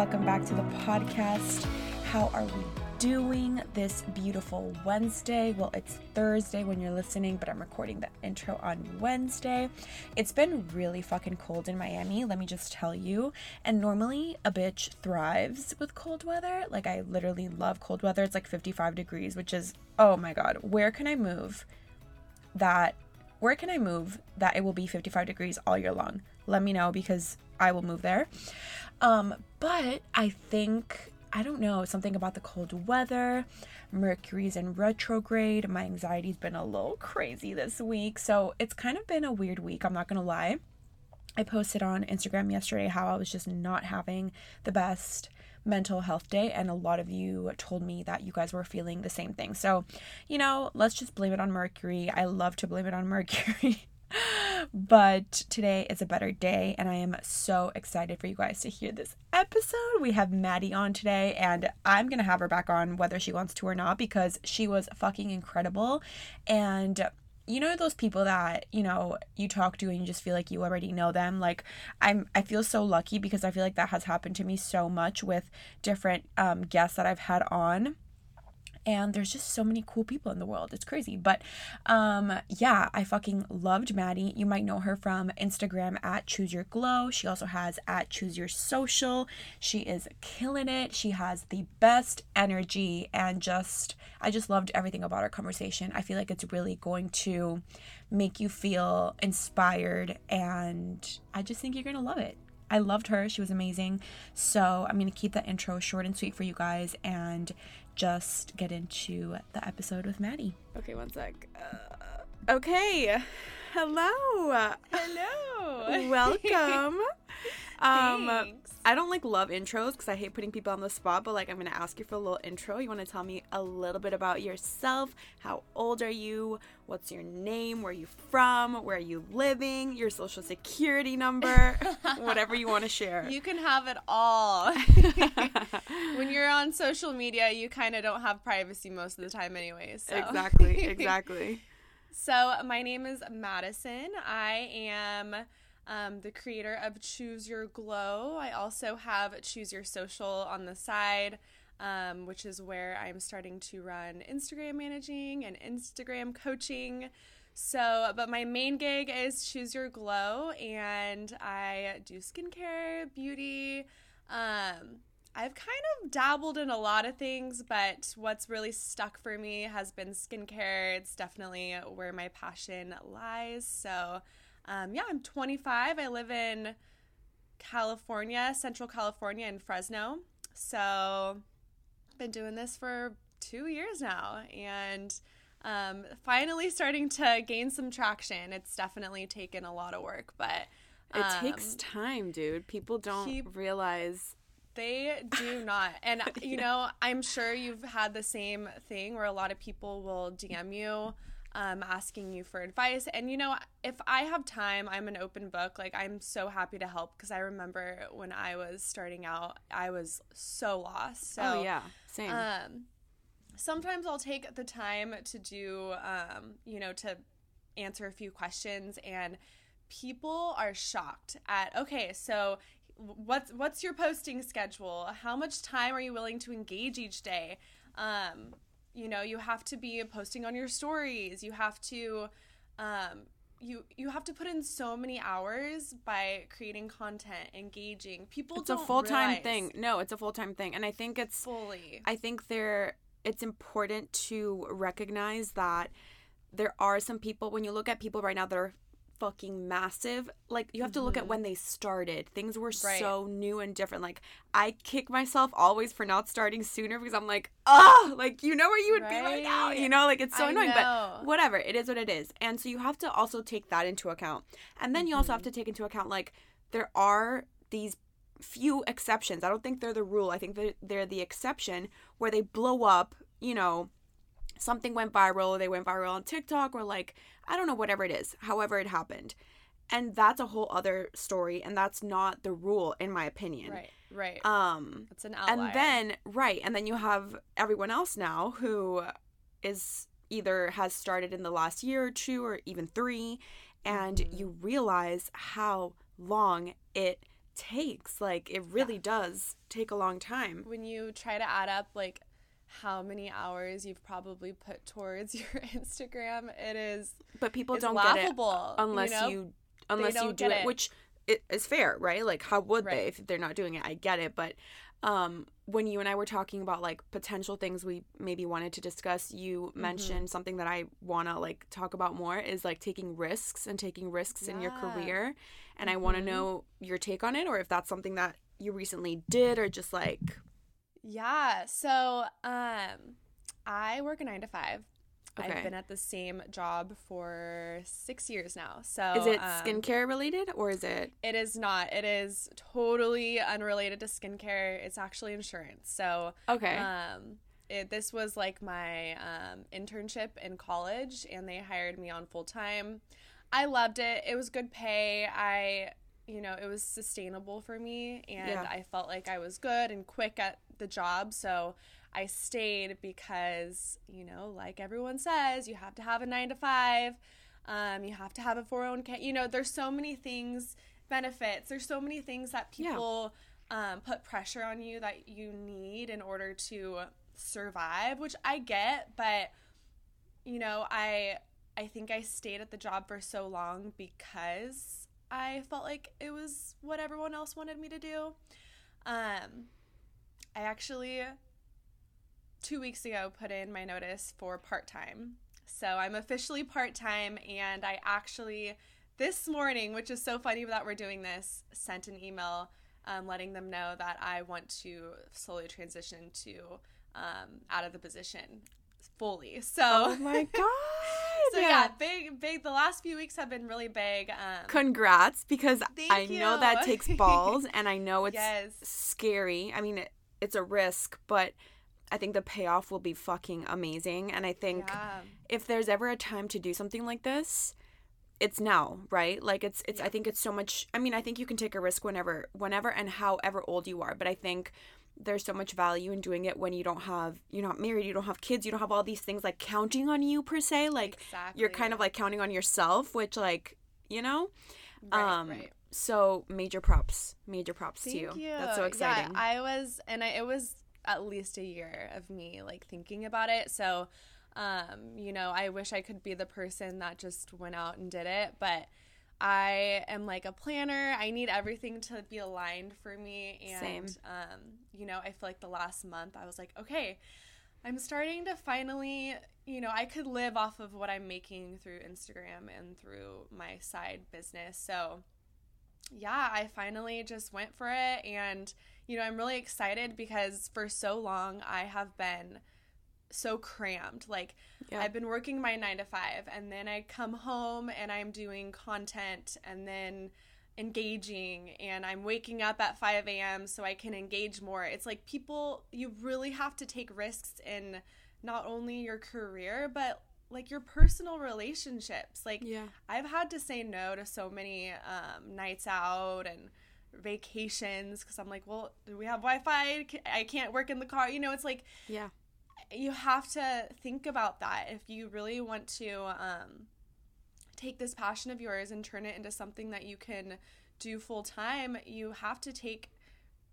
Welcome back to the podcast. How are we doing this beautiful Wednesday? Well, it's Thursday when you're listening, but I'm recording the intro on Wednesday. It's been really fucking cold in Miami, let me just tell you. And normally, a bitch thrives with cold weather. Like, I literally love cold weather. It's like 55 degrees, which is, oh my god, where can I move that? Where can I move that it will be 55 degrees all year long? Let me know because I will move there. Um, but I think I don't know, something about the cold weather. Mercury's in retrograde. My anxiety's been a little crazy this week. So it's kind of been a weird week, I'm not gonna lie. I posted on Instagram yesterday how I was just not having the best mental health day, and a lot of you told me that you guys were feeling the same thing. So, you know, let's just blame it on Mercury. I love to blame it on Mercury. but today is a better day, and I am so excited for you guys to hear this episode. We have Maddie on today, and I'm gonna have her back on whether she wants to or not because she was fucking incredible. And you know those people that you know you talk to and you just feel like you already know them like i'm i feel so lucky because i feel like that has happened to me so much with different um, guests that i've had on and there's just so many cool people in the world. It's crazy. But um yeah i fucking loved maddie. You might know her from instagram at choose your glow. She also has at choose your social. She is killing it. She has the best energy and just i just loved everything about our conversation. I feel like it's really going to make you feel inspired and i just think you're gonna love it. I loved her. She was amazing. So I'm going to keep that intro short and sweet for you guys and just get into the episode with Maddie. Okay, one sec. Uh, okay. Hello. Hello. Welcome. um Thanks. I don't like love intros because I hate putting people on the spot, but like I'm gonna ask you for a little intro. You wanna tell me a little bit about yourself? How old are you? What's your name? Where are you from? Where are you living? Your social security number? Whatever you wanna share. You can have it all. when you're on social media, you kind of don't have privacy most of the time, anyways. So. Exactly, exactly. So, my name is Madison. I am um, the creator of Choose Your Glow. I also have Choose Your Social on the side, um, which is where I'm starting to run Instagram managing and Instagram coaching. So, but my main gig is Choose Your Glow, and I do skincare, beauty. Um, I've kind of dabbled in a lot of things, but what's really stuck for me has been skincare. It's definitely where my passion lies. So, um, yeah, I'm 25. I live in California, Central California, in Fresno. So, been doing this for two years now, and um, finally starting to gain some traction. It's definitely taken a lot of work, but It takes um, time, dude. People don't realize They do not. And, you know, I'm sure you've had the same thing where a lot of people will DM you um, asking you for advice. And, you know, if I have time, I'm an open book. Like, I'm so happy to help because I remember when I was starting out, I was so lost. So, Oh yeah, same. um, sometimes I'll take the time to do, um, you know, to answer a few questions, and people are shocked at. Okay, so what's what's your posting schedule? How much time are you willing to engage each day? Um, you know, you have to be posting on your stories. You have to. Um, you you have to put in so many hours by creating content, engaging. People it's a don't full time realize thing. No, it's a full time thing, and I think it's fully. I think there it's important to recognize that there are some people when you look at people right now that are fucking massive. Like you have to look at when they started. Things were Mm-hmm. Right. so new and different. Like I kick myself always for not starting sooner because I'm like, oh, like you know where you would be right now. You know, like it's so I annoying. know. But whatever, it is what it is. And so you have to also take that into account. And then you also Mm-hmm. have to take into account like there are these few exceptions. I don't think they're the rule. I think they're, they're the exception where they blow up, you know, something went viral, they went viral on TikTok or like, I don't know, whatever it is, however it happened. And that's a whole other story. And that's not the rule, in my opinion. Right. Right. Um, it's an outlier. and then, right. And then you have everyone else now who is either has started in the last year or two or even three. And Mm-hmm. you realize how long it takes. Like, it really does take a long time. when you try to add up like how many hours you've probably put towards your Instagram, it is But people don't laughable, get it unless you know? you unless you do it, it. which it is fair, right? Like how would they if they're not doing it? I get it, but um when you and I were talking about like potential things we maybe wanted to discuss, you Mm-hmm. mentioned something that I want to like talk about more is like taking risks and taking risks in your Yeah. Mm-hmm. career. And I want to know your take on it or if that's something that you recently did or just like Yeah. So, um, I work a nine to five. Okay. I've been at the same job for six years now. So, is it um, skincare related or is it It is not. It is totally unrelated to skincare. It's actually insurance. So, Okay. um, it, this was like my um, internship in college, and they hired me on full time. I loved it. It was good pay. I, you know, it was sustainable for me, and Yeah. I felt like I was good and quick at the job. So I stayed because, you know, like everyone says, you have to have a nine to five. Um, you have to have a 401k. You know, there's so many things, benefits. There's so many things that Yeah. people um, put pressure on you that you need in order to survive, which I get, but you know, I I think I stayed at the job for so long because I felt like it was what everyone else wanted me to do. Um I actually 2 weeks ago put in my notice for part-time. So I'm officially part-time and I actually this morning, which is so funny that we're doing this, sent an email um, letting them know that I want to slowly transition to um, out of the position fully. So, Oh my god. so yeah, big, big. The last few weeks have been really big. Um, Congrats, because I know that takes balls, and I know it's Yes. scary. I mean, it, it's a risk, but I think the payoff will be fucking amazing. And I think yeah, if there's ever a time to do something like this, it's now, right? Like it's it's. I think it's so much. I mean, I think you can take a risk whenever, whenever, and however old you are. But I think there's so much value in doing it when you don't have you're not married you don't have kids you don't have all these things like counting on you per se like you're kind of like counting on yourself which like you know right, um right. so major props major props to Thank you. you. that's so exciting Yeah, I was, and I, it was at least a year of me like thinking about it. So, um, you know, I wish I could be the person that just went out and did it, but I am like a planner. I need everything to be aligned for me, and um, you know, I feel like the last month I was like, okay. I'm starting to finally, you know, I could live off of what I'm making through Instagram and through my side business. So, yeah, I finally just went for it. And, you know, I'm really excited because for so long I have been so crammed. Like, Yeah. I've been working my nine to five, and then I come home and I'm doing content and then engaging, and I'm waking up at 5 a.m. so I can engage more. It's like people, you really have to take risks in not only your career, but like your personal relationships. Like, Yeah. I've had to say no to so many um, nights out and vacations because I'm like, well, do we have Wi Fi? I can't work in the car. You know, it's like yeah you have to think about that if you really want to um, take this passion of yours and turn it into something that you can do full time. You have to take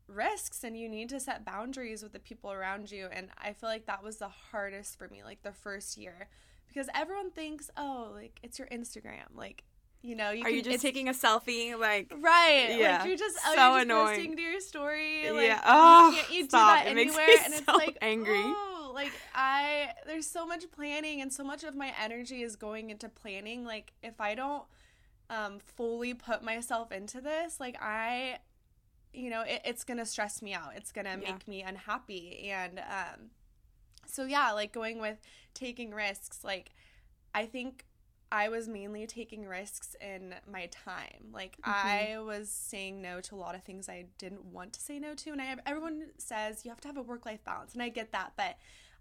risks and you need to set boundaries with the people around you. And I feel like that was the hardest for me, like the first year, because everyone thinks, oh, like it's your Instagram, like. You know, you are you just taking a selfie like Right. Yeah. Like you're just oh, So you're just annoying. posting to your story. Like, Yeah. Oh, you, can't- you do stop. that It anywhere and it's so like angry. Oh, like I there's so much planning and so much of my energy is going into planning. Like if I don't um, fully put myself into this, like I, you know, it, it's gonna stress me out. It's gonna Yeah. make me unhappy, and um, so yeah, like going with taking risks. Like I think I was mainly taking risks in my time. Like I was saying no to a lot of things I didn't want to say no to, and I have everyone says you have to have a work life balance, and I get that, but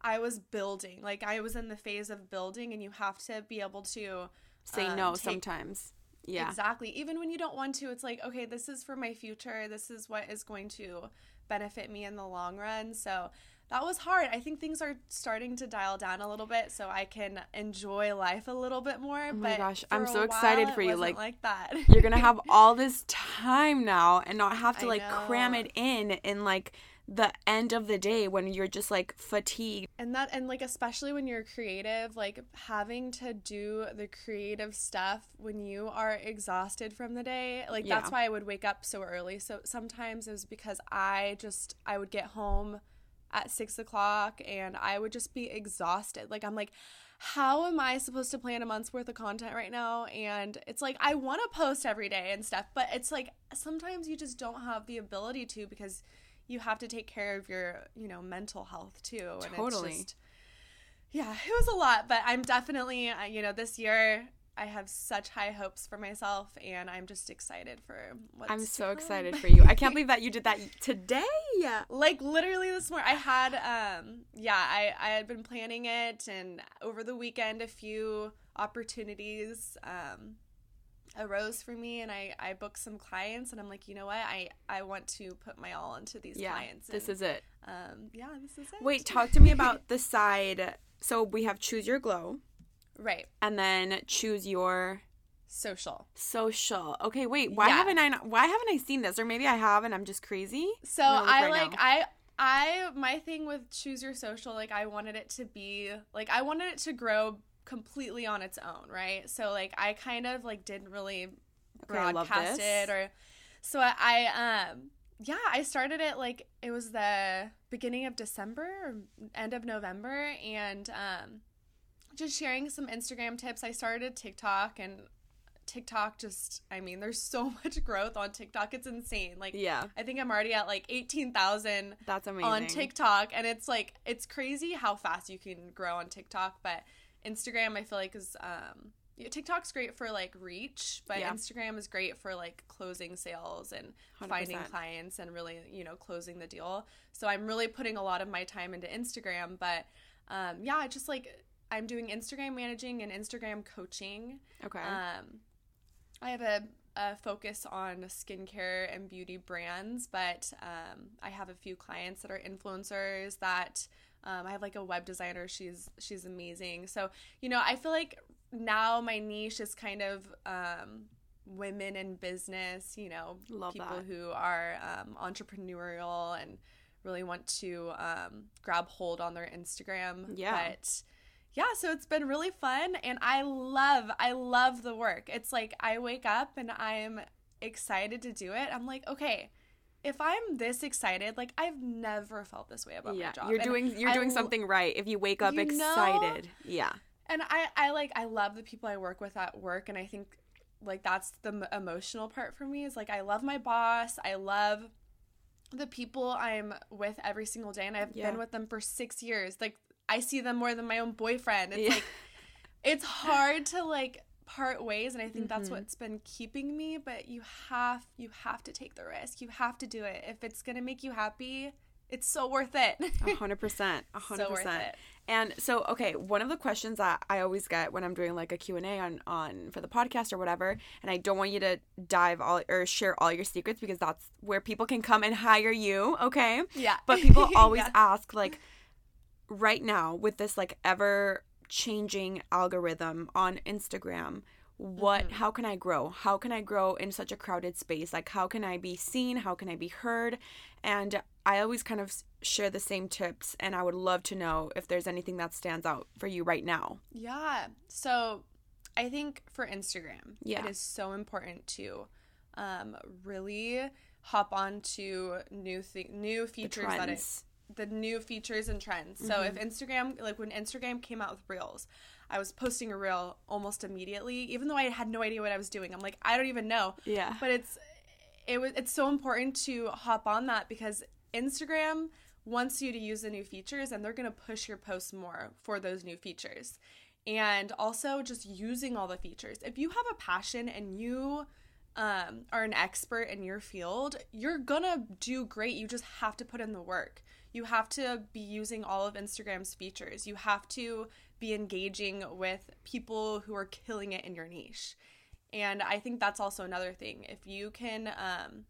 I was building. Like I was in the phase of building, and you have to be able to Say um, no take- sometimes. Yeah. Exactly. Even when you don't want to, it's like, okay, this is for my future. This is what is going to benefit me in the long run. So that was hard. I think things are starting to dial down a little bit so I can enjoy life a little bit more. Oh my but gosh, I'm so excited while, for you, like- like that. You're gonna have all this time now and not have to I like cram it in and like the end of the day when you're just like fatigued. and that and like especially when you're creative like having to do the creative stuff when you are exhausted from the day like that's why i would wake up so early. So sometimes it was because i just i would get home at six o'clock and i would just be exhausted. Like i'm like how am i supposed to plan a month's worth of content right now? And it's like i want to post every day and stuff but it's like sometimes you just don't have the ability to because you have to take care of your you know mental health too and Totally. it's just yeah it was a lot but i'm definitely uh, you know this year i have such high hopes for myself and i'm just excited for what's I'm so excited for you. I can't believe that you did that today. Yeah, like literally this morning i had um yeah i i had been planning it and over the weekend a few opportunities um arose for me and i i booked some clients and i'm like you know what i i want to put my all into these Yeah, clients this and, is it. um yeah this is it Wait, talk to me about the side. So we have choose your glow right and then choose your social social. Okay, wait. Why Yeah. haven't I? Not, why haven't I seen this? Or maybe I have, and I'm just crazy. So I'm gonna look I right like now. I I my thing with choose your social like I wanted it to be like I wanted it to grow completely on its own, right? So like I kind of like didn't really Okay, broadcast this. it or so I, I um yeah, I started it like it was the beginning of December or end of November and um just sharing some Instagram tips. I started TikTok and TikTok just I mean, there's so much growth on TikTok. It's insane. Like Yeah, I think I'm already at like 18,000 that's amazing. on TikTok and it's like it's crazy how fast you can grow on TikTok, but Instagram I feel like is um TikTok's great for like reach, but Yeah. Instagram is great for like closing sales and finding 100%. clients and really, you know, closing the deal. So I'm really putting a lot of my time into Instagram, but um yeah, I just like I'm doing Instagram managing and Instagram coaching. Okay. Um, I have a, a focus on skincare and beauty brands, but um, I have a few clients that are influencers. That um, I have like a web designer. She's she's amazing. So you know, I feel like now my niche is kind of um, women in business. You know, Love people that. who are um, entrepreneurial and really want to um, grab hold on their Instagram. Yeah. But yeah, so it's been really fun and I love I love the work. It's like I wake up and I'm excited to do it. I'm like, okay, if I'm this excited, like I've never felt this way about yeah, my job. you're And doing you're I doing something right if you wake up You know? excited. Yeah. and I I like I love the people I work with at work and I think like that's the m- emotional part for me is like I love my boss. I love the people I'm with every single day and I've Yeah. been with them for 6 years. Like I see them more than my own boyfriend. It's Yeah. like it's hard to like part ways and I think that's Mhm. what's been keeping me, but you have you have to take the risk. You have to do it. If it's going to make you happy, it's so worth it. A hundred percent. A hundred So worth percent. it. And so, okay, one of the questions that I always get when I'm doing like a Q&A on, on for the podcast or whatever, and I don't want you to dive all or share all your secrets because that's where people can come and hire you, okay? Yeah. But people always Yeah. ask like right now with this like ever changing algorithm on Instagram, what Mm-hmm. how can I grow? How can I grow in such a crowded space? Like how can I be seen? How can I be heard? And I always kind of share the same tips and I would love to know if there's anything that stands out for you right now. Yeah. So I think for Instagram, Yeah. it is so important to um, really hop on to new th- new features that it. The new features and trends. So if mm-hmm. Instagram like when Instagram came out with Reels, I was posting a reel almost immediately even though I had no idea what I was doing. I'm like I don't even know. Yeah. But it's it was it's so important to hop on that because Instagram wants you to use the new features and they're going to push your posts more for those new features. And also just using all the features. If you have a passion and you um, are an expert in your field, you're gonna do great. You just have to put in the work. You have to be using all of Instagram's features. You have to be engaging with people who are killing it in your niche. And I think that's also another thing. If you can um,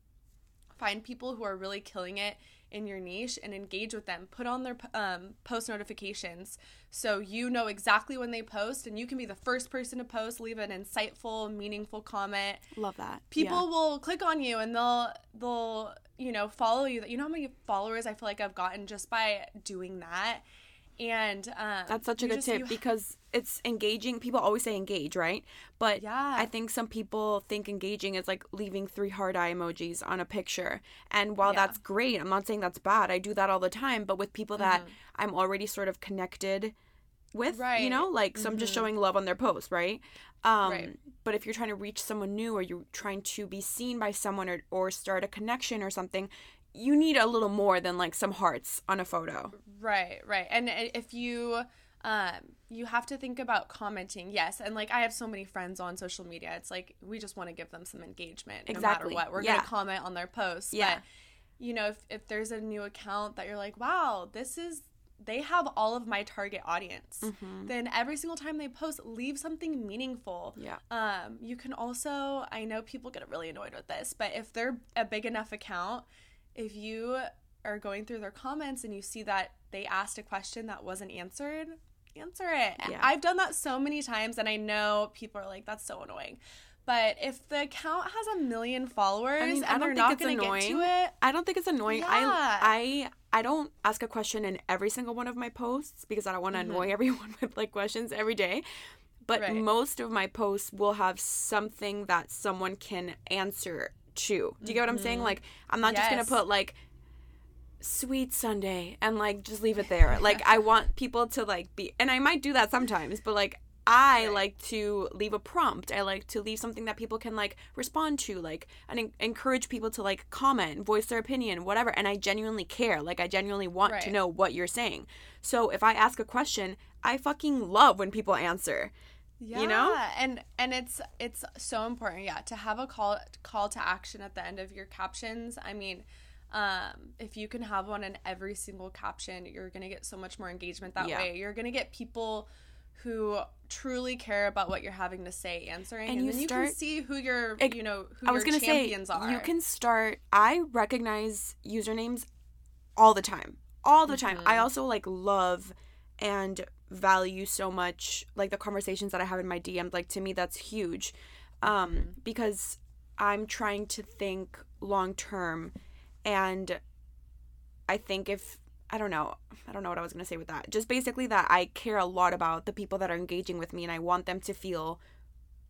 find people who are really killing it in your niche and engage with them, put on their um, post notifications so you know exactly when they post and you can be the first person to post, leave an insightful, meaningful comment. Love that. People Yeah. will click on you and they'll they'll you know follow you. You know how many followers I feel like I've gotten just by doing that. And um, That's such a good just- tip you- because it's engaging. People always say engage, right? But Yeah. I think some people think engaging is like leaving three hard eye emojis on a picture. And while Yeah. that's great, I'm not saying that's bad. I do that all the time, but with people that Mm-hmm. I'm already sort of connected with, right. you know, like so I'm just showing love on their post, right? Um, Right. But if you're trying to reach someone new or you're trying to be seen by someone or, or start a connection or something, you need a little more than like some hearts on a photo. Right, right. And if you um you have to think about commenting. Yes, and like I have so many friends on social media. It's like we just want to give them some engagement Exactly. no matter what. We're Yeah. going to comment on their posts. Yeah. But you know, if if there's a new account that you're like, "Wow, this is they have all of my target audience." Mm-hmm. Then every single time they post, leave something meaningful. Yeah. Um, you can also, I know people get really annoyed with this, but if they're a big enough account, if you are going through their comments and you see that they asked a question that wasn't answered, answer it. Yeah. I've done that so many times, and I know people are like, that's so annoying. But if the account has a million followers I mean, and they're don't think it's going to get annoying. to it, I don't think it's annoying. Yeah. I I I don't ask a question in every single one of my posts because I don't want to annoy everyone with like questions every day. But Mm-hmm. Right. most of my posts will have something that someone can answer to. Do you get what I'm saying? Like I'm not just Mm-hmm. Gonna put like sweet Sunday and like just leave it there. like I want people to like be and I might do that sometimes, but like I like to leave a prompt. I like to leave something that people can like respond to, like and en- encourage people to like comment, voice their opinion, whatever. And I genuinely care. Like I genuinely want to know what you're saying. So if I ask a question, I fucking love when people answer. yeah, You know? and and it's it's so important, yeah, to have a call call to action at the end of your captions. I mean, um, if you can have one in every single caption, you're gonna get so much more engagement that Yeah. way. You're gonna get people who truly care about what you're having to say answering, And and, you then you can see who your you know who I was gonna say are. you can start. I recognize usernames all the time, all the time. Mm-hmm. I also like love and value so much like the conversations that I have in my DMs. Like to me, that's huge, um, Mm-hmm. because I'm trying to think long term, and I think if I don't know, I don't know what I was gonna say with that. Just basically that I care a lot about the people that are engaging with me, and I want them to feel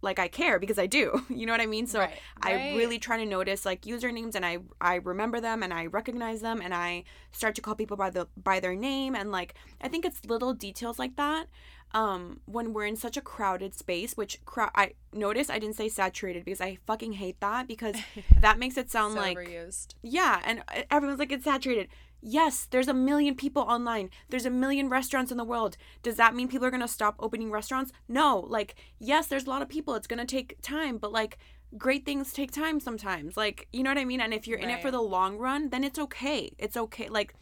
like I care because I do. You know what I mean? So Right, I really try to notice like usernames and I I remember them and I recognize them and I start to call people by the by their name and like I think it's little details like that um when we're in such a crowded space which crowd I notice I didn't say saturated because I fucking hate that because that makes it sound so like overused. yeah, and uh, everyone's like it's saturated. Yes, there's a million people online. There's a million restaurants in the world. Does that mean people are going to stop opening restaurants? No. Like, yes, there's a lot of people. It's going to take time, but like great things take time sometimes. Like, you know what I mean? And if you're in it for the long run, then it's okay. It's okay. Like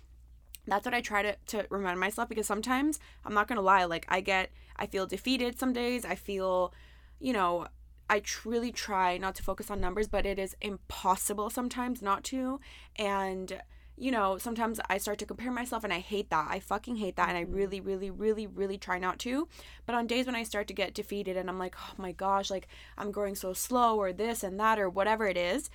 that's what I try to, to remind myself because sometimes I'm not gonna lie, like I get I feel defeated some days. I feel, you know, I truly try not to focus on numbers, but it is impossible sometimes not to. And you know, sometimes I start to compare myself and I hate that. I fucking hate that and I mm-hmm. really, really, really, really try not to. But on days when I start to get defeated and I'm like, oh my gosh, like I'm growing so slow or this and that or whatever it is,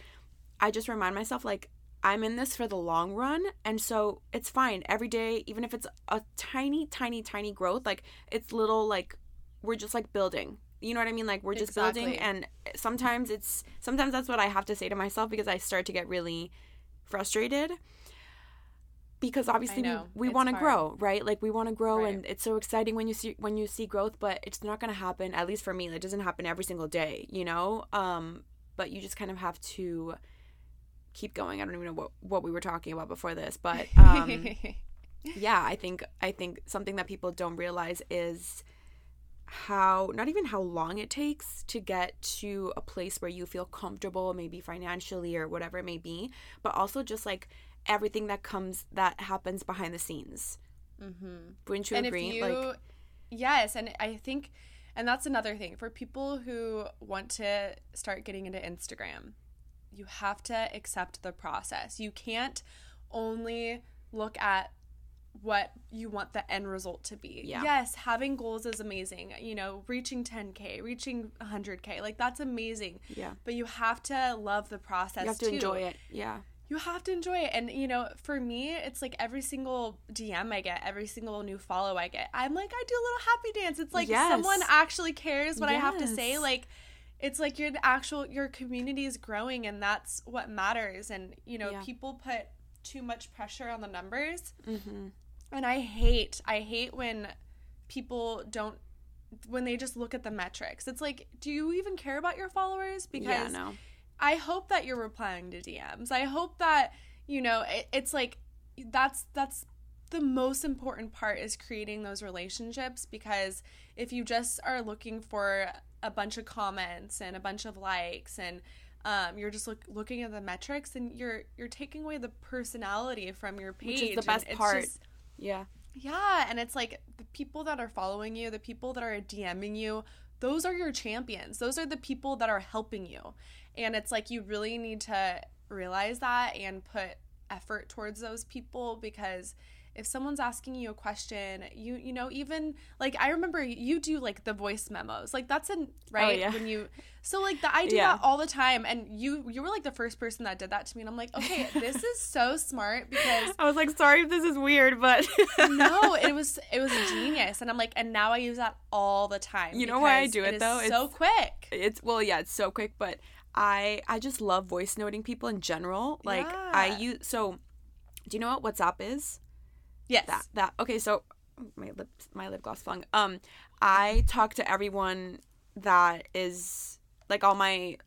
I just remind myself like I'm in this for the long run and so it's fine. Every day even if it's a tiny tiny tiny growth like it's little like we're just like building. You know what I mean? Like we're just building and sometimes it's sometimes that's what I have to say to myself because I start to get really frustrated because obviously we, we want to grow right? Like we want to grow Right. and it's so exciting when you see when you see growth but it's not going to happen at least for me it doesn't happen every single day you know? Um but you just kind of have to keep going. I don't even know what what we were talking about before this but um yeah i think i think something that people don't realize is how not even how long it takes to get to a place where you feel comfortable maybe financially or whatever it may be but also just like everything that comes that happens behind the scenes. Mm-hmm. wouldn't you and agree? if you like yes and i think and that's another thing. For people who want to start getting into instagram you have to accept the process you can't only look at what you want the end result to be Yeah. yes having goals is amazing you know reaching 10k reaching 100k like that's amazing yeah but you have to love the process you have to too enjoy it yeah you have to enjoy it. And, you know, for me, it's like every single DM I get, every single new follow I get, I'm like, I do a little happy dance. It's like Yes. someone actually cares what I have to say. Like, it's like your actual, your community is growing and that's what matters. And, you know, Yeah. people put too much pressure on the numbers. mm-hmm. And I hate, I hate when people don't, when they just look at the metrics. It's like, do you even care about your followers? Because yeah no I hope that you're replying to DMs. I hope that you know it, it's like that's that's the most important part is creating those relationships because if you just are looking for a bunch of comments and a bunch of likes and um, you're just look, looking at the metrics and you're you're taking away the personality from your page which is the best part just- yeah yeah, and it's like the people that are following you, the people that are DMing you, those are your champions. Those are the people that are helping you. And it's like you really need to realize that and put effort towards those people because if someone's asking you a question, you you know even like I remember you do like the voice memos. Like that's an oh, right yeah. when you So like the I do Yeah. that all the time and you you were like the first person that did that to me and I'm like, "Okay, this is so smart because i was like sorry if this is weird but no, it was it was genius, and I'm like, and now I use that all the time. You know why I do it though? It's so It's- quick. it's well yeah it's so quick but i i just love voice noting people in general like i use so do you know what whatsapp is Yes. that. That. Okay so my lips my lip gloss flung. Um i talk to everyone that is like all my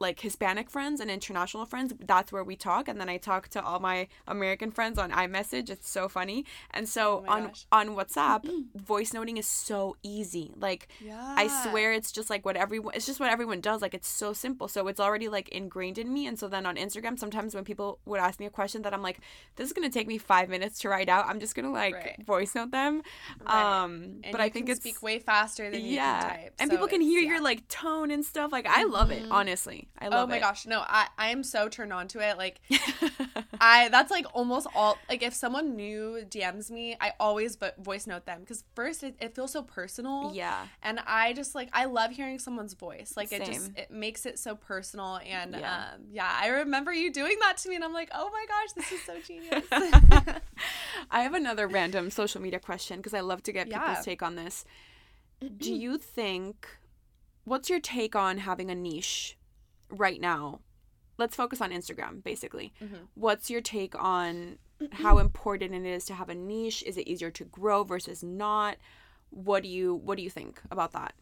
like hispanic friends and international friends that's where we talk and then i talk to all my american friends on imessage it's so funny and so Oh on gosh. on whatsapp voice noting is so easy like Yeah. I swear it's just like what everyone it's just what everyone does like it's so simple so it's already like ingrained in me and so then on Instagram sometimes when people would ask me a question that I'm like this is going to take me 5 minutes to write out I'm just going to like Right. voice note them Right. um And but you I think can it's speak way faster than you yeah can type, and so people can hear yeah. your like tone and stuff like I love it honestly I Oh my it gosh, no, I I am so turned on to it. Like I that's like almost all like if someone new DMs me, I always vo- voice note them because first it, it feels so personal. yeah and i just like i love hearing someone's voice like it just it makes it so personal and Yeah. um yeah i remember you doing that to me and i'm like oh my gosh this is so genius I have another random social media question because I love to get Yeah. people's take on this. Do you think what's your take on having a niche right now? Let's focus on Instagram basically. Mhm. What's your take on how important it is to have a niche? Is it easier to grow versus not? What do you what do you think about that?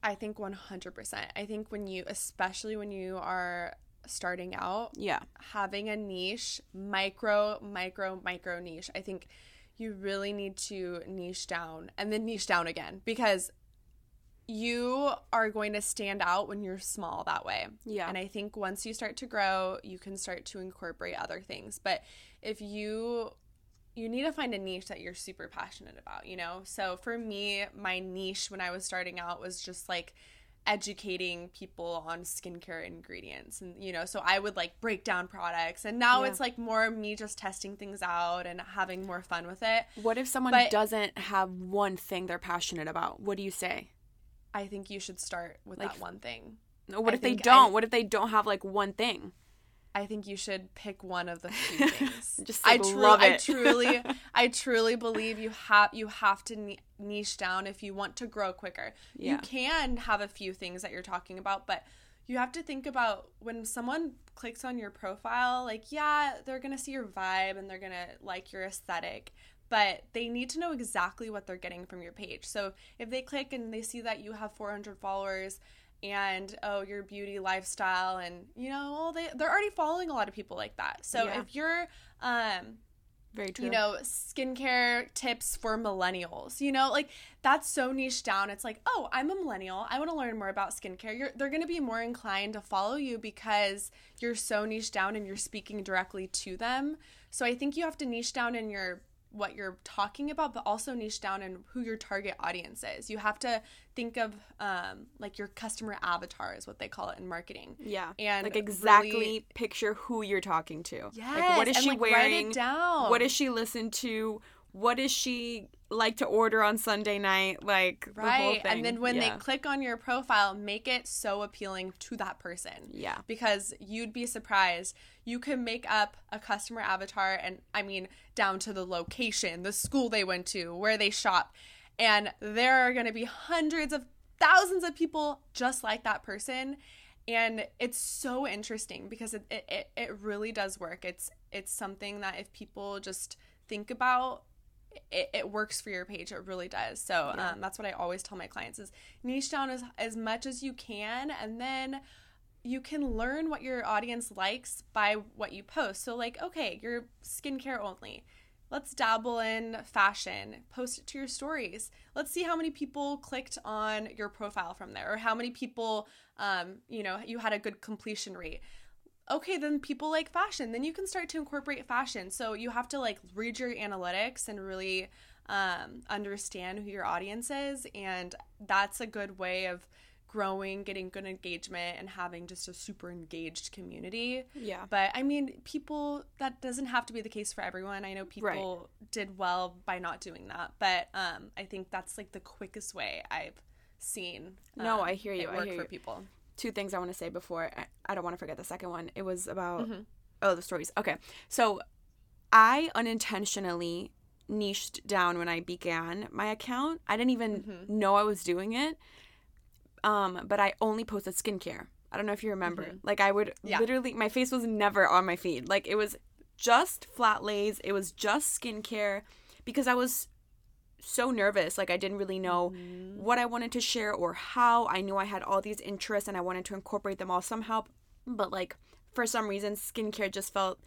i think 100% i think when you especially when you are starting out Yeah. having a niche micro micro micro niche i think you really need to niche down and then niche down again because you are going to stand out when you're small that way Yeah. And I think once you start to grow, you can start to incorporate other things. But if you you need to find a niche that you're super passionate about, you know? So for me, my niche when I was starting out was just like educating people on skincare ingredients and you know so i would like break down products and now Yeah. it's like more me just testing things out and having more fun with it What if someone But- doesn't have one thing they're passionate about? What do you say? I think you should start with Like, that one thing What I if they don't? I- what if they don't have like one thing? I think you should pick one of the few things. Just, I, tru- love I truly, I truly believe you have you have to ni- niche down if you want to grow quicker. Yeah. You can have a few things that you're talking about, but you have to think about when someone clicks on your profile, like, yeah, they're to see your vibe and they're to like your aesthetic, but they need to know exactly what they're getting from your page. So if they click and they see that you have 400 followers and oh your beauty lifestyle and you know well, they they're already following a lot of people like that so Yeah. if you're um Very true. you know, skincare tips for millennials. You know, like that's so niche down. It's like, oh, I'm a millennial. I want to learn more about skincare. You're, they're going to be more inclined to follow you because you're so niche down and you're speaking directly to them. So I think you have to niche down in your what you're talking about, but also niche down in who your target audience is. You have to think of um, like your customer avatar is what they call it in marketing. Yeah. And like exactly really- picture who you're talking to. Yes, Like what is and, she like, write wearing? it down. What does she listen to? What does she like to order on Sunday night? Like the whole Right. thing. And then when Yeah. they click on your profile, make it so appealing to that person. Yeah. Because you'd be surprised. You can make up a customer avatar and I mean down to the location, the school they went to, where they shop. And there are going to be hundreds of thousands of people just like that person. And it's so interesting because it, it, it, it really does work. It's it's something that if people just think about it, it works for your page. It really does. So um, that's what I always tell my clients is niche down as, as much as you can and then you can learn what your audience likes by what you post. So like, okay, you're skincare only. Let's dabble in fashion. Post it to your stories. Let's see how many people clicked on your profile from there, or how many people, um, you know, you had a good completion rate okay then people like fashion. Then you can start to incorporate fashion. So you have to like read your analytics and really um, understand who your audience is. And that's a good way of growing getting good engagement and having just a super engaged community. Yeah. but i mean people that doesn't have to be the case for everyone. I know people did well by not doing that. But um, i think that's like the quickest way i've seen No, um, I hear you, I hear for you. people two things I want to say before I, I don't want to forget the second one. It was about Mm-hmm. oh the stories. Okay, so I unintentionally niched down when I began my account. I didn't even Mm-hmm. know I was doing it. Um, but I only posted skincare. I don't know if you remember. Like I would Mm-hmm. Yeah. literally my face was never on my feed. Like it was just flat lays. It was just skincare because I was so nervous. Like I didn't really know Mm-hmm. what I wanted to share or how. I knew I had all these interests and I wanted to incorporate them all somehow. But like for some reason, skincare just felt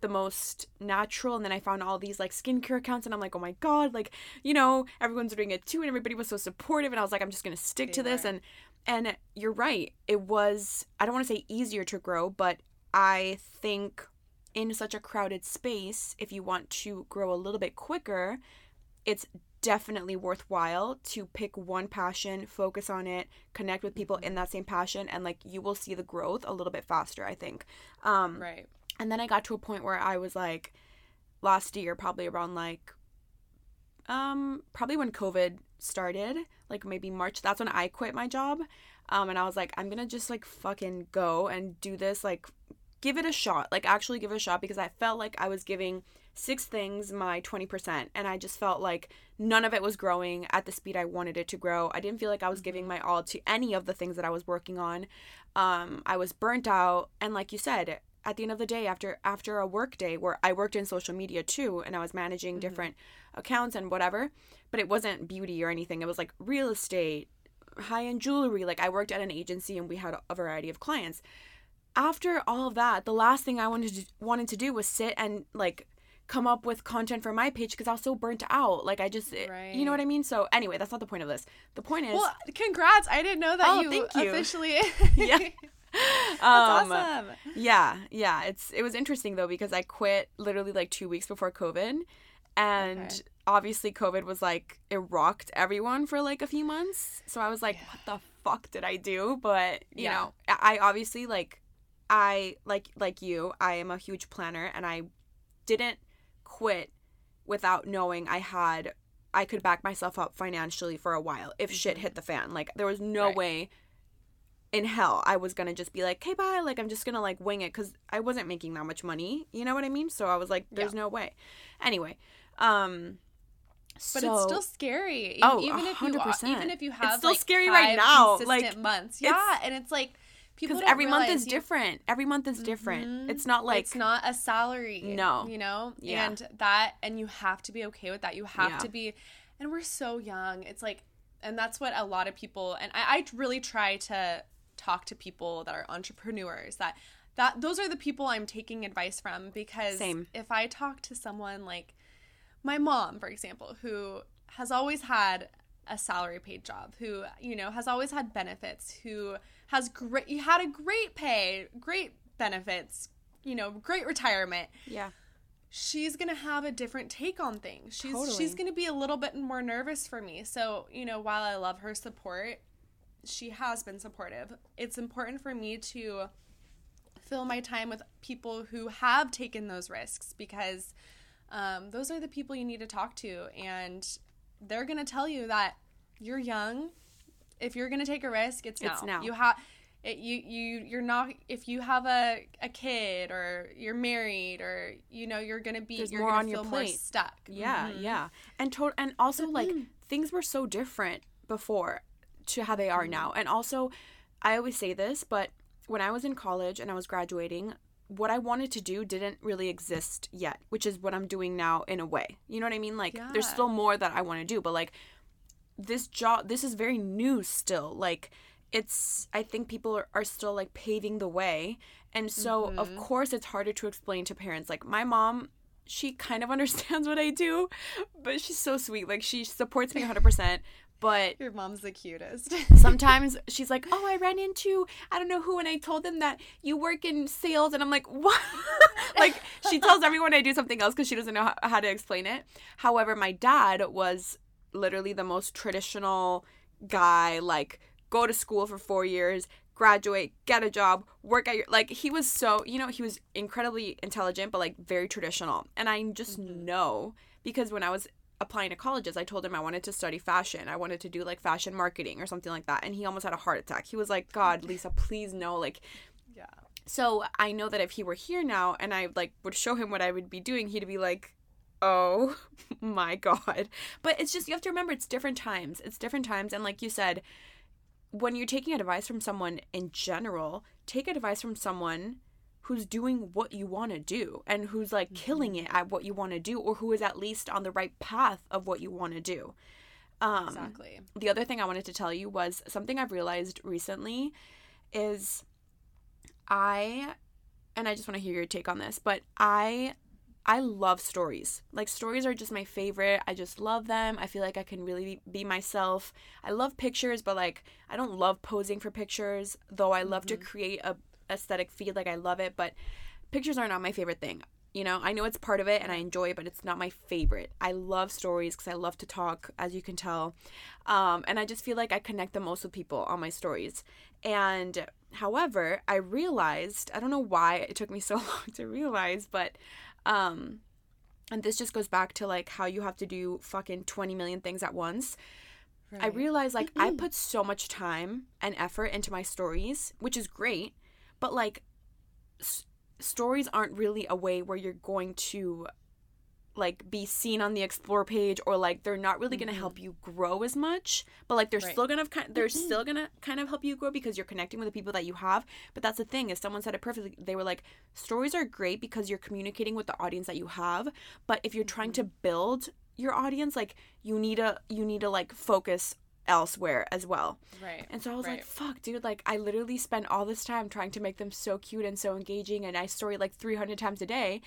the most natural. And then I found all these like skincare accounts and I'm like, oh my God, like, you know, everyone's doing it too. And everybody was so supportive. And I was like, I'm just going to stick to They this. And, and you're right. It was, I don't want to say easier to grow, but I think in such a crowded space, if you want to grow a little bit quicker, it's definitely worthwhile to pick one passion, focus on it, connect with people in that same passion, and like you will see the growth a little bit faster, I think. Um, right and then I got to a point where I was like, last year, probably around like, um, probably when COVID started, like maybe March, that's when I quit my job. Um, and I was like, I'm gonna just like fucking go and do this, like, give it a shot, like, actually give it a shot because I felt like I was giving six things my 20%. And I just felt like none of it was growing at the speed I wanted it to grow. I didn't feel like I was giving my all to any of the things that I was working on. Um, I was burnt out. And like you said, at the end of the day after after a work day where I worked in social media too and I was managing different accounts and whatever, but it wasn't beauty or anything. It was like real estate, high-end jewelry. Like I worked at an agency and we had a variety of clients. After all of that, the last thing I wanted to wanted to do was sit and like come up with content for my page because I was so burnt out. Like I just you know what I mean? So anyway, that's not the point of this. The point is Well, congrats! I didn't know that Oh, you, thank you. officially. Yeah. That's Um, awesome. Yeah, yeah. It's it was interesting though because I quit literally like two weeks before COVID, and Okay. obviously COVID was like it rocked everyone for like a few months. So I was like, what the fuck did I do? But you Yeah. know, I obviously like I like like you. I am a huge planner, and I didn't quit without knowing I had I could back myself up financially for a while if shit hit the fan. Like there was no Right. way in hell I was gonna just be like, "Hey, bye!" Like I'm just gonna like wing it because I wasn't making that much money. You know what I mean? So I was like, "There's no way." Anyway, um, But so, it's still scary. E- Oh, even if you 100%. even if you have It's still like scary right now, like, months. Yeah, and it's like because every month is you- different. Every month is different. Mm-hmm. It's not like it's not a salary. No. You know? Yeah. And that and you have to be okay with that. You have Yeah. to be and we're so young. It's like and that's what a lot of people and I, I really try to talk to people that are entrepreneurs that that those are the people I'm taking advice from because Same. if I talk to someone like my mom, for example, who has always had a salary paid job, who, you know, has always had benefits, who has great you had a great pay, great benefits, you know, great retirement. yeah. She's to have a different take on things. She's Totally. she's to be a little bit more nervous for me. So, you know, while I love her support, she has been supportive. It's important for me to fill my time with people who have taken those risks because um, those are the people you need to talk to and they're going to tell you that you're young if you're going to take a risk it's now, It's now. you have it, you you you're not if you have a, a kid or you're married or you know you're gonna be There's you're more gonna on your feel more plate. stuck Yeah, Mhm. yeah. And to- and also like things were so different before to how they are now. And also I always say this, but when I was in college and I was graduating, what I wanted to do didn't really exist yet, which is what I'm doing now in a way. You know what I mean? Like there's still more that I want to do, but like this job this is very new still. Like it's I think people are, are still like paving the way. And so of mm-hmm. course it's harder to explain to parents. Like my mom she kind of understands what I do, but she's so sweet. Like she supports me 100%. But your mom's the cutest sometimes she's like, "Oh, I ran into I don't know who, and I told them that you work in sales," and I'm like, "What?" like she tells everyone I do something else because she doesn't know how, how to explain it. However, my dad was literally the most traditional guy. Like, go to school for four years, graduate, get a job, work at your like. He was so you know he was incredibly intelligent, but like very traditional, and I just mm-hmm. know because when I was applying to colleges, I told him I wanted to study fashion. I wanted to do like fashion marketing or something like that. And he almost had a heart attack. He was like, God, Lisa, please no. Like, yeah so I know that if he were here now and I like would show him what I would be doing, he'd be like, oh my God. But it's just, you have to remember it's different times. It's different times. And like you said, when you're taking advice from someone in general, take advice from someone who's doing what you want to do and who's like killing it at what you want to do or who is at least on the right path of what you want to do. Um, exactly the other thing I wanted to tell you was something I've realized recently is I and I just want to hear your take on this, but I I love stories. Like stories are just my favorite. I just love them. I feel like I can really be myself. I love pictures, but like I don't love posing for pictures, though I love to create a aesthetic feed like I love it, but pictures are not my favorite thing. You know, I know it's part of it and I enjoy it, but it's not my favorite. I love stories because I love to talk, as you can tell. Um, and I just feel like I connect the most with people on my stories. And however, I realized, I don't know why it took me so long to realize, but um, and this just goes back to like how you have to do fucking 20 million things at once. I Right. realized like I put so much time and effort into my stories, which is great, but like s- stories aren't really a way where you're going to like be seen on the explore page or like they're not really going to help mm-hmm. you grow as much but like they're Right. still going to kind they're mm-hmm. still going to kind of help you grow because you're connecting with the people that you have. But that's the thing is someone said it perfectly they were like stories are great because you're communicating with the audience that you have but if you're trying to mm-hmm. build your audience like you need to you need to like focus elsewhere as well. Right and so I was like, fuck, dude, like I literally spent all this time trying to make them so cute and so engaging and I story like 300 times a day.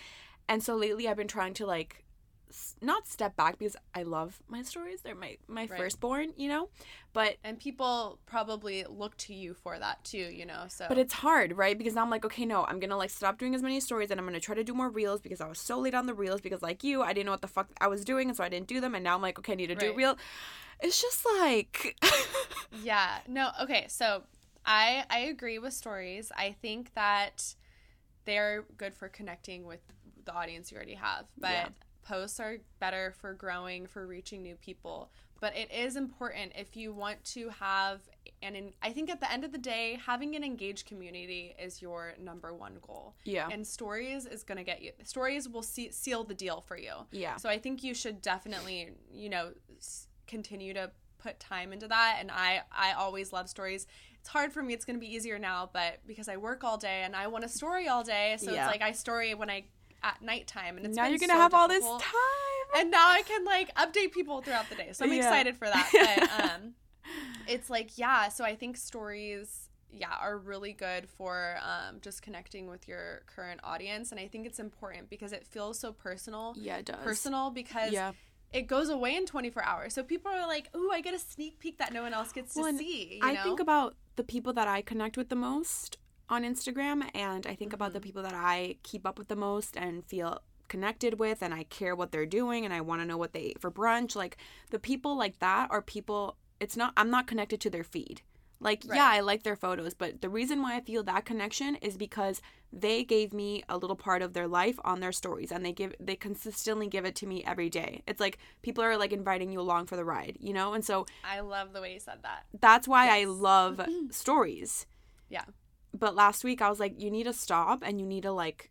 And so lately I've been trying to like s- not step back because I love my stories. They're my my Right. firstborn, you know? But and people probably look to you for that too you know so but it's hard, right? Because now I'm like, okay, no, I'm going to like stop doing as many stories and I'm going to try to do more reels because I was so late on the reels because like you, I didn't know what the fuck I was doing and so I didn't do them and now I'm like, okay, I need to do Right. reel. It's just like Yeah. No, okay. So I I agree with stories. I think that they're good for connecting with the audience you already have. But Yeah. posts are better for growing, for reaching new people. But it is important if you want to have and in, I think at the end of the day, having an engaged community is your number one goal. Yeah. And stories is going to get you. Stories will see, seal the deal for you. Yeah. So I think you should definitely, you know, continue to put time into that. And I, I always love stories. It's hard for me. It's going to be easier now, but because I work all day and I want a story all day, so Yeah. it's like I story when I at nighttime, and it's now you're gonna so have all this time. and now I can like update people throughout the day. So I'm Yeah. excited for that. But um, it's like yeah. So I think stories, yeah, are really good for um, just connecting with your current audience, and I think it's important because it feels so personal. Yeah, it does. Personal because Yeah. it goes away in 24 hours. So people are like, "Ooh, I get a sneak peek that no one else gets to Well, see." You I know? think about the people that I connect with the most on Instagram, and I think about Mm-hmm. the people that I keep up with the most and feel connected with, and I care what they're doing, and I want to know what they ate for brunch. Like the people like that are people. It's not. I'm not connected to their feed. Like Right. yeah, I like their photos, but the reason why I feel that connection is because they gave me a little part of their life on their stories, and they give they consistently give it to me every day. It's like people are like inviting you along for the ride, you know, and so I love the way you said that. that's why I love stories. Yeah. But last week I was like, you need to stop and you need to like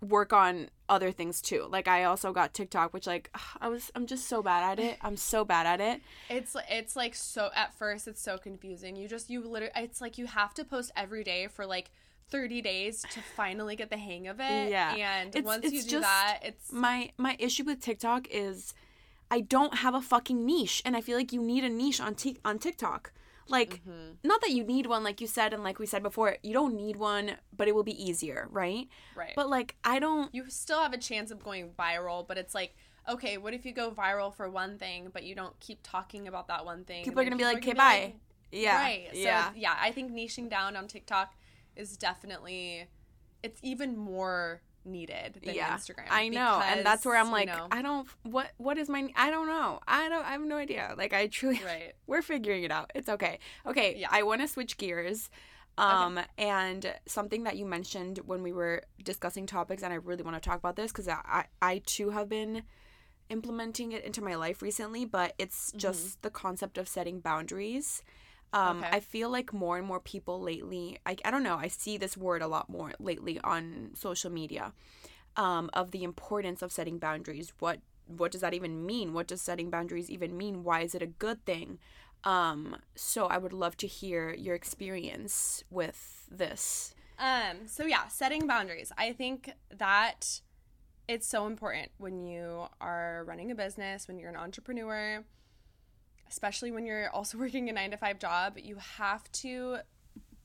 work on other things too. Like I also got TikTok, which like I was I'm just so bad at it. I'm so bad at it. It's it's like so at first it's so confusing. You just you literally it's like you have to post every day for like 30 days to finally get the hang of it. Yeah. And It's- once it's you do that, it's My my issue with TikTok is I don't have a fucking niche and I feel like you need a niche on Tik on TikTok. Like Mm-hmm. not that you need one like you said and like we said before, you don't need one, but it will be easier, right? right. But like I don't you still have a chance of going viral, but it's like okay, what if you go viral for one thing, but you don't keep talking about that one thing? people are gonna be like, okay, bye. gonna yeah. Right. So yeah. yeah, I think niching down on TikTok is definitely it's even more needed than yeah, Instagram. I know, and that's where I'm like, you know, I don't. What what is my? I don't know. I don't. I have no idea. Like I truly. right. We're figuring it out. It's okay. Okay. Yeah. I want to switch gears. Um, and something that you mentioned when we were discussing topics, and I really want to talk about this because I, I I too have been implementing it into my life recently, but it's just the concept of setting boundaries. Um, Okay. I feel like more and more people lately, I, I don't know, I see this word a lot more lately on social media um, of the importance of setting boundaries. What what does that even mean? What does setting boundaries even mean? Why is it a good thing? Um, so I would love to hear your experience with this. Um, so yeah, setting boundaries. I think that it's so important when you are running a business, when you're an entrepreneur, especially when you're also working a 9 to 5 job, you have to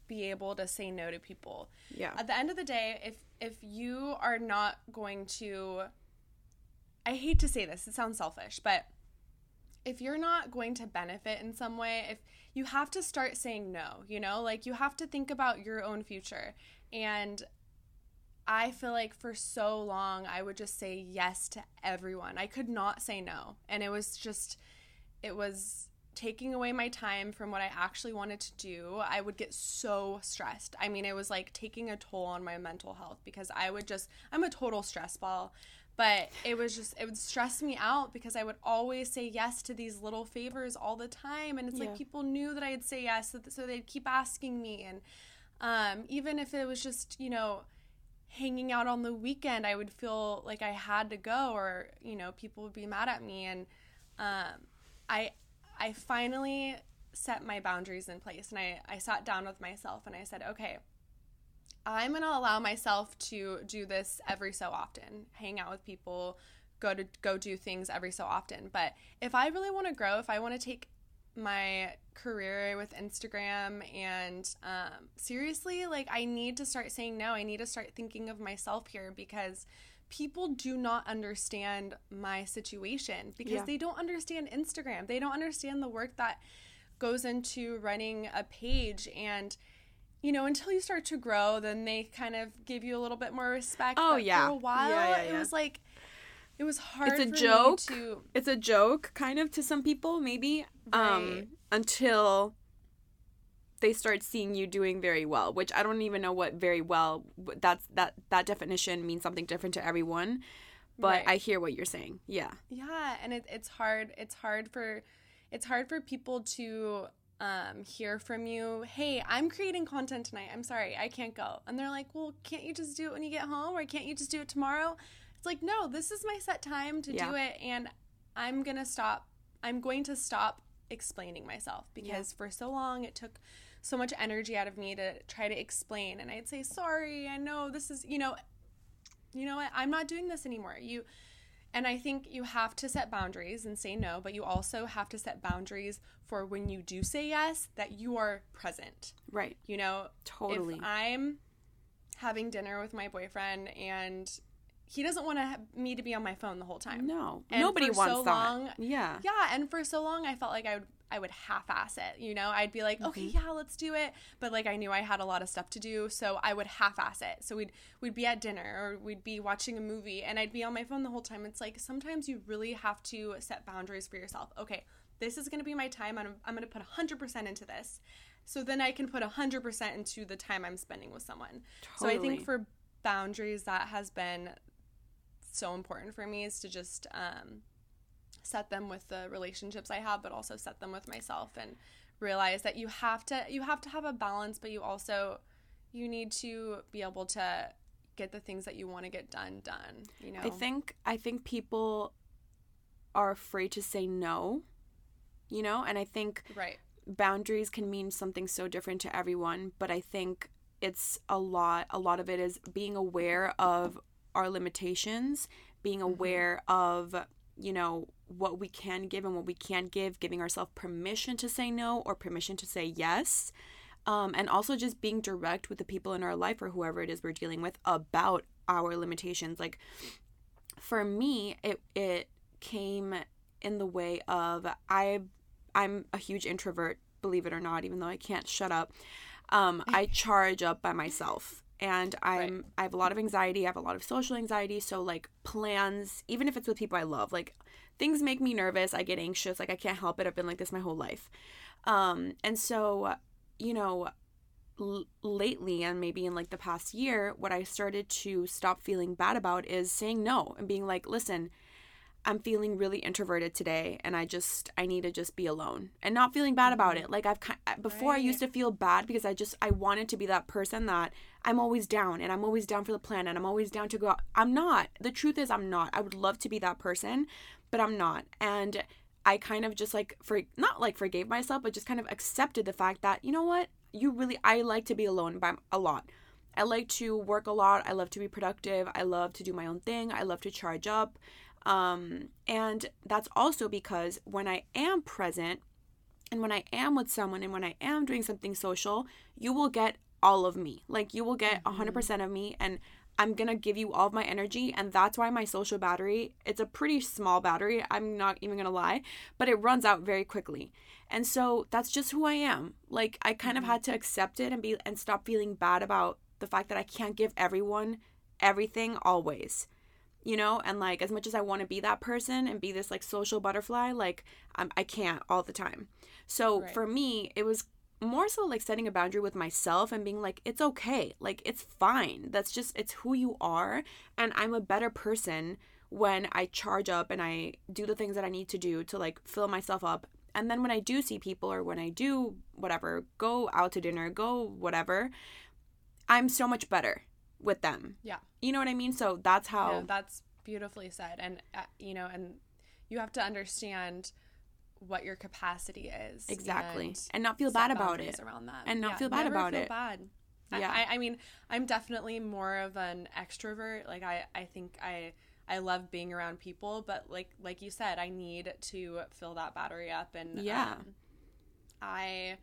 be able to say no to people. Yeah. At the end of the day, if if you are not going to I hate to say this, it sounds selfish, but if you're not going to benefit in some way, if you have to start saying no, you know, like you have to think about your own future. And I feel like for so long, I would just say yes to everyone. I could not say no. And it was just, it was taking away my time from what I actually wanted to do. I would get so stressed. I mean, it was like taking a toll on my mental health because I would just, I'm a total stress ball but it was just it would stress me out because I would always say yes to these little favors all the time and it's Yeah. like people knew that I'd say yes so, so they'd keep asking me and um, even if it was just you know hanging out on the weekend I would feel like I had to go or you know people would be mad at me and um, I I finally set my boundaries in place and I, I sat down with myself and I said okay I'm to allow myself to do this every so often, hang out with people, go to go do things every so often. But if I really want to grow, if I want to take my career with Instagram and um, seriously, like I need to start saying no. I need to start thinking of myself here because people do not understand my situation because Yeah. they don't understand Instagram. They don't understand the work that goes into running a page and you know, until you start to grow, then they kind of give you a little bit more respect. Oh, But yeah. For a while, Yeah, yeah, it was like, it was hard. It's a joke. to. It's a joke, kind of, to some people, maybe, um, Right. until they start seeing you doing very well. Which I don't even know what very well. That's that that definition means something different to everyone. But Right. I hear what you're saying. Yeah. Yeah, and it, it's hard. It's hard for, it's hard for people to um, hear from you. Hey, I'm creating content tonight. I'm sorry, I can't go. And they're like, well, can't you just do it when you get home, or can't you just do it tomorrow? It's like, no, this is my set time to Yeah. do it, and I'm gonna stop. I'm going to stop explaining myself because for so long it took so much energy out of me to try to explain and I'd say sorry I know this is you know you know what I'm not doing this anymore you and I think you have to set boundaries and say no, but you also have to set boundaries for when you do say yes that you are present. Right. You know, Totally. If I'm having dinner with my boyfriend and he doesn't want to ha- me to be on my phone the whole time. No. And Nobody for wants so that. long- yeah. Yeah, and for so long I felt like I would I would half-ass it, you know? I'd be like, "Okay, Mm-hmm. yeah, let's do it." But like I knew I had a lot of stuff to do, so I would half-ass it. So we'd we'd be at dinner or we'd be watching a movie and I'd be on my phone the whole time. It's like sometimes you really have to set boundaries for yourself. Okay, this is going to be my time. I'm I'm going to put 100% into this. So then I can put 100% into the time I'm spending with someone. So I think for boundaries that has been so important for me is to just um, set them with the relationships I have, but also set them with myself and realize that you have to you have to have a balance, but you also you need to be able to get the things that you want to get done done. You know, I think I think people are afraid to say no. You know, and I think right, boundaries can mean something so different to everyone, but I think it's a lot a lot of it is being aware of our limitations, being mm-hmm. aware of, you know, what we can give and what we can't give, giving ourselves permission to say no or permission to say yes. Um, and also just being direct with the people in our life or whoever it is we're dealing with about our limitations. Like for me, it it came in the way of I I'm a huge introvert, believe it or not, even though I can't shut up. Um, I charge up by myself. And I'm Right. I have a lot of anxiety, I have a lot of social anxiety, so like plans, even if it's with people I love, like things make me nervous, I get anxious, like I can't help it. I've been like this my whole life. Um, and so, you know, l- lately and maybe in like the past year what i started to stop feeling bad about is saying no and being like listen i'm feeling really introverted today and i just i need to just be alone. And not feeling bad about it. Like i've before i used to feel bad because i just i wanted to be that person that i'm always down and i'm always down for the plan and i'm always down to go out. I'm not. The truth is i'm not. I would love to be that person but i'm not and I kind of just like for not like forgave myself, but just kind of accepted the fact that you know what, you really I like to be alone by a lot. I like to work a lot. I love to be productive. I love to do my own thing. I love to charge up. Um, and that's also because when I am present and when I am with someone and when I am doing something social, you will get all of me. Like you will get 100% of me and I'm going to give you all of my energy and that's why my social battery, it's a pretty small battery, I'm not even going to lie, but it runs out very quickly. And so that's just who I am. Like I kind of mm-hmm. had to accept it and be and stop feeling bad about the fact that I can't give everyone everything always you know and like as much as i want to be that person and be this like social butterfly like I'm, i can't all the time so Right. for me it was more so like setting a boundary with myself and being like it's okay. Like it's fine. That's just it's who you are. And i'm a better person when i charge up and i do the things that i need to do to like fill myself up. And then when i do see people or when i do whatever go out to dinner go whatever i'm so much better with them. Yeah. you know what i mean? So that's how Yeah, that's beautifully said. And, uh, you know, and you have to understand what your capacity is. Exactly. and And not feel bad about it. Around that. And not feel bad never about feel it. Bad. Yeah. I, I mean, I'm definitely more of an extrovert. Like, I, I think I. I love being around people, but like like you said, I need to fill that battery up, and Yeah. um, I,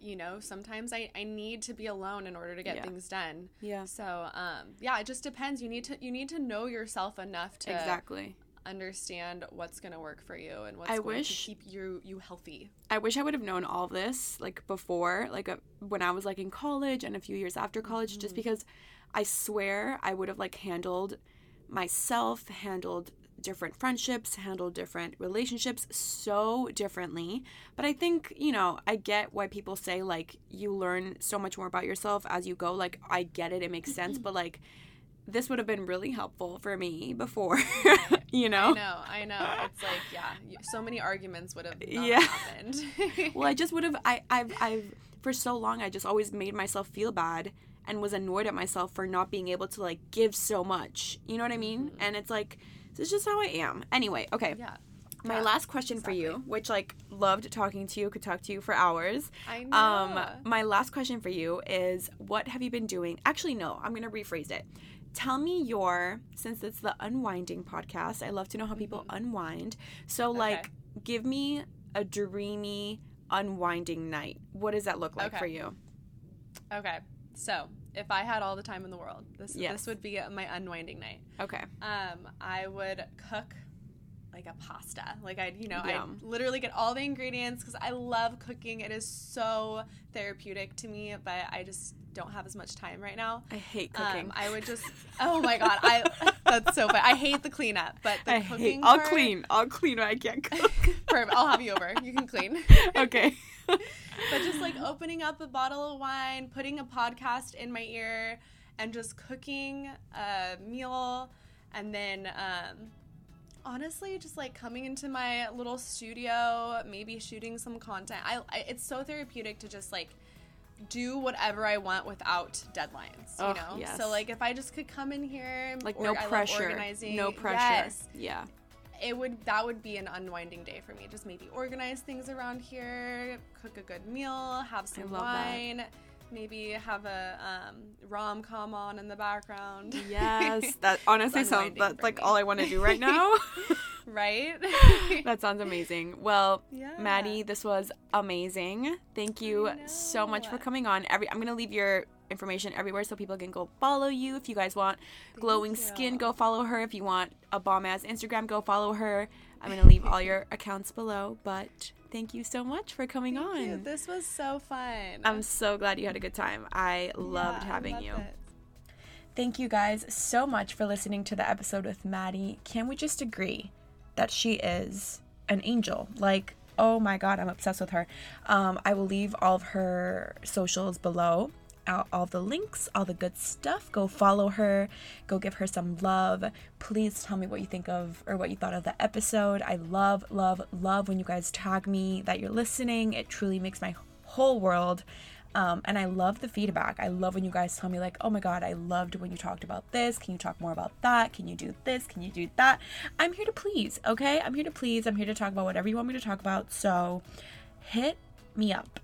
you know, sometimes I, I need to be alone in order to get Yeah. things done. Yeah. So, um, yeah, it just depends. You need to you need to know yourself enough to Exactly. Understand what's gonna work for you and what's I going wish- to keep you you healthy. I wish I would have known all this like before, like uh, when I was like in college and a few years after college, just because I swear I would have like handled myself, handled different friendships, handled different relationships so differently. But I think, you know, I get why people say like you learn so much more about yourself as you go. Like I get it, it makes sense, but like this would have been really helpful for me before, you know? I know, I know. It's like yeah, so many arguments would have not Yeah. happened. well i just would have i i've i've for so long i just always made myself feel bad and was annoyed at myself for not being able to like give so much you know what i mean and it's like this is just how i am anyway okay yeah, My Yeah, last question for you, which like loved talking to you, could talk to you for hours. I know. Um, my last question for you is what have you been doing? Actually, no, I'm gonna rephrase it. Tell me your since it's the unwinding podcast, I love to know how people unwind. So like give me a dreamy unwinding night. What does that look like Okay. for you? okay. So if I had all the time in the world, this Yes. this would be my unwinding night. Okay. Um, I would cook like a pasta. Like I'd, you know. I'd literally get all the ingredients because I love cooking. It is so therapeutic to me, but I just don't have as much time right now. I hate cooking. Um, I would just, oh my god, I that's so funny. I hate the cleanup, but the I cooking. hate. I'll part- clean. I'll clean. when I can't cook. Perfect. I'll have you over. You can clean. okay. but just like opening up a bottle of wine, putting a podcast in my ear, and just cooking a meal, and then um, honestly, just like coming into my little studio, maybe shooting some content. I, I it's so therapeutic to just like do whatever I want without deadlines. You Ugh, know, yes. so like if I just could come in here, like or- no pressure. organizing. No pressure. Yes, Yeah. it would that would be an unwinding day for me. Just maybe organize things around here, cook a good meal, have some love that. wine, maybe have a um, rom com on in the background. Yes. That honestly sounds that's like me. all I want to do right now. right? that sounds amazing. Well, Yeah. Maddie, this was amazing. Thank you so much for coming on. Every I'm gonna leave your information everywhere so people can go follow you. If you guys want glowing skin, go follow her. If you want a bomb ass Instagram, go follow her. I'm gonna leave all your accounts below. But thank you so much for coming Thank on. you. This was so fun. I'm so glad you had a good time. I loved Yeah, I having loved you. it. Thank you guys so much for listening to the episode with Maddie. Can we just agree that she is an angel? Like, oh my god, I'm obsessed with her. Um, I will leave all of her socials below. All, all the links, all the good stuff. Go follow her. Go give her some love. Please tell me what you think of or what you thought of the episode. I love, love, love when you guys tag me that you're listening. It truly makes my whole world. Um, and I love the feedback. I love when you guys tell me, like, oh my God, I loved when you talked about this. Can you talk more about that? Can you do this? Can you do that? I'm here to please, okay? I'm here to please. I'm here to talk about whatever you want me to talk about. So hit me up.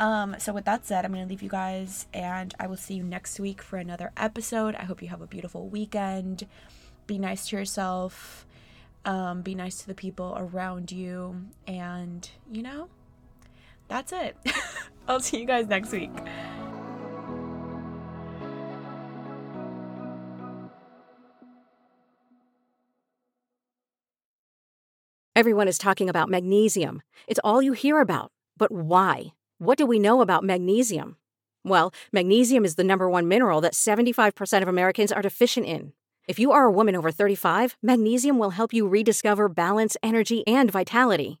Um, so with that said, I'm gonna leave you guys and I will see you next week for another episode. I hope you have a beautiful weekend. Be nice to yourself. Um, be nice to the people around you. And you know, that's it. I'll see you guys next week. Everyone is talking about magnesium. It's all you hear about. But why? What do we know about magnesium? Well, magnesium is the number one mineral that 75% of Americans are deficient in. If you are a woman over 35, magnesium will help you rediscover balance, energy, and vitality.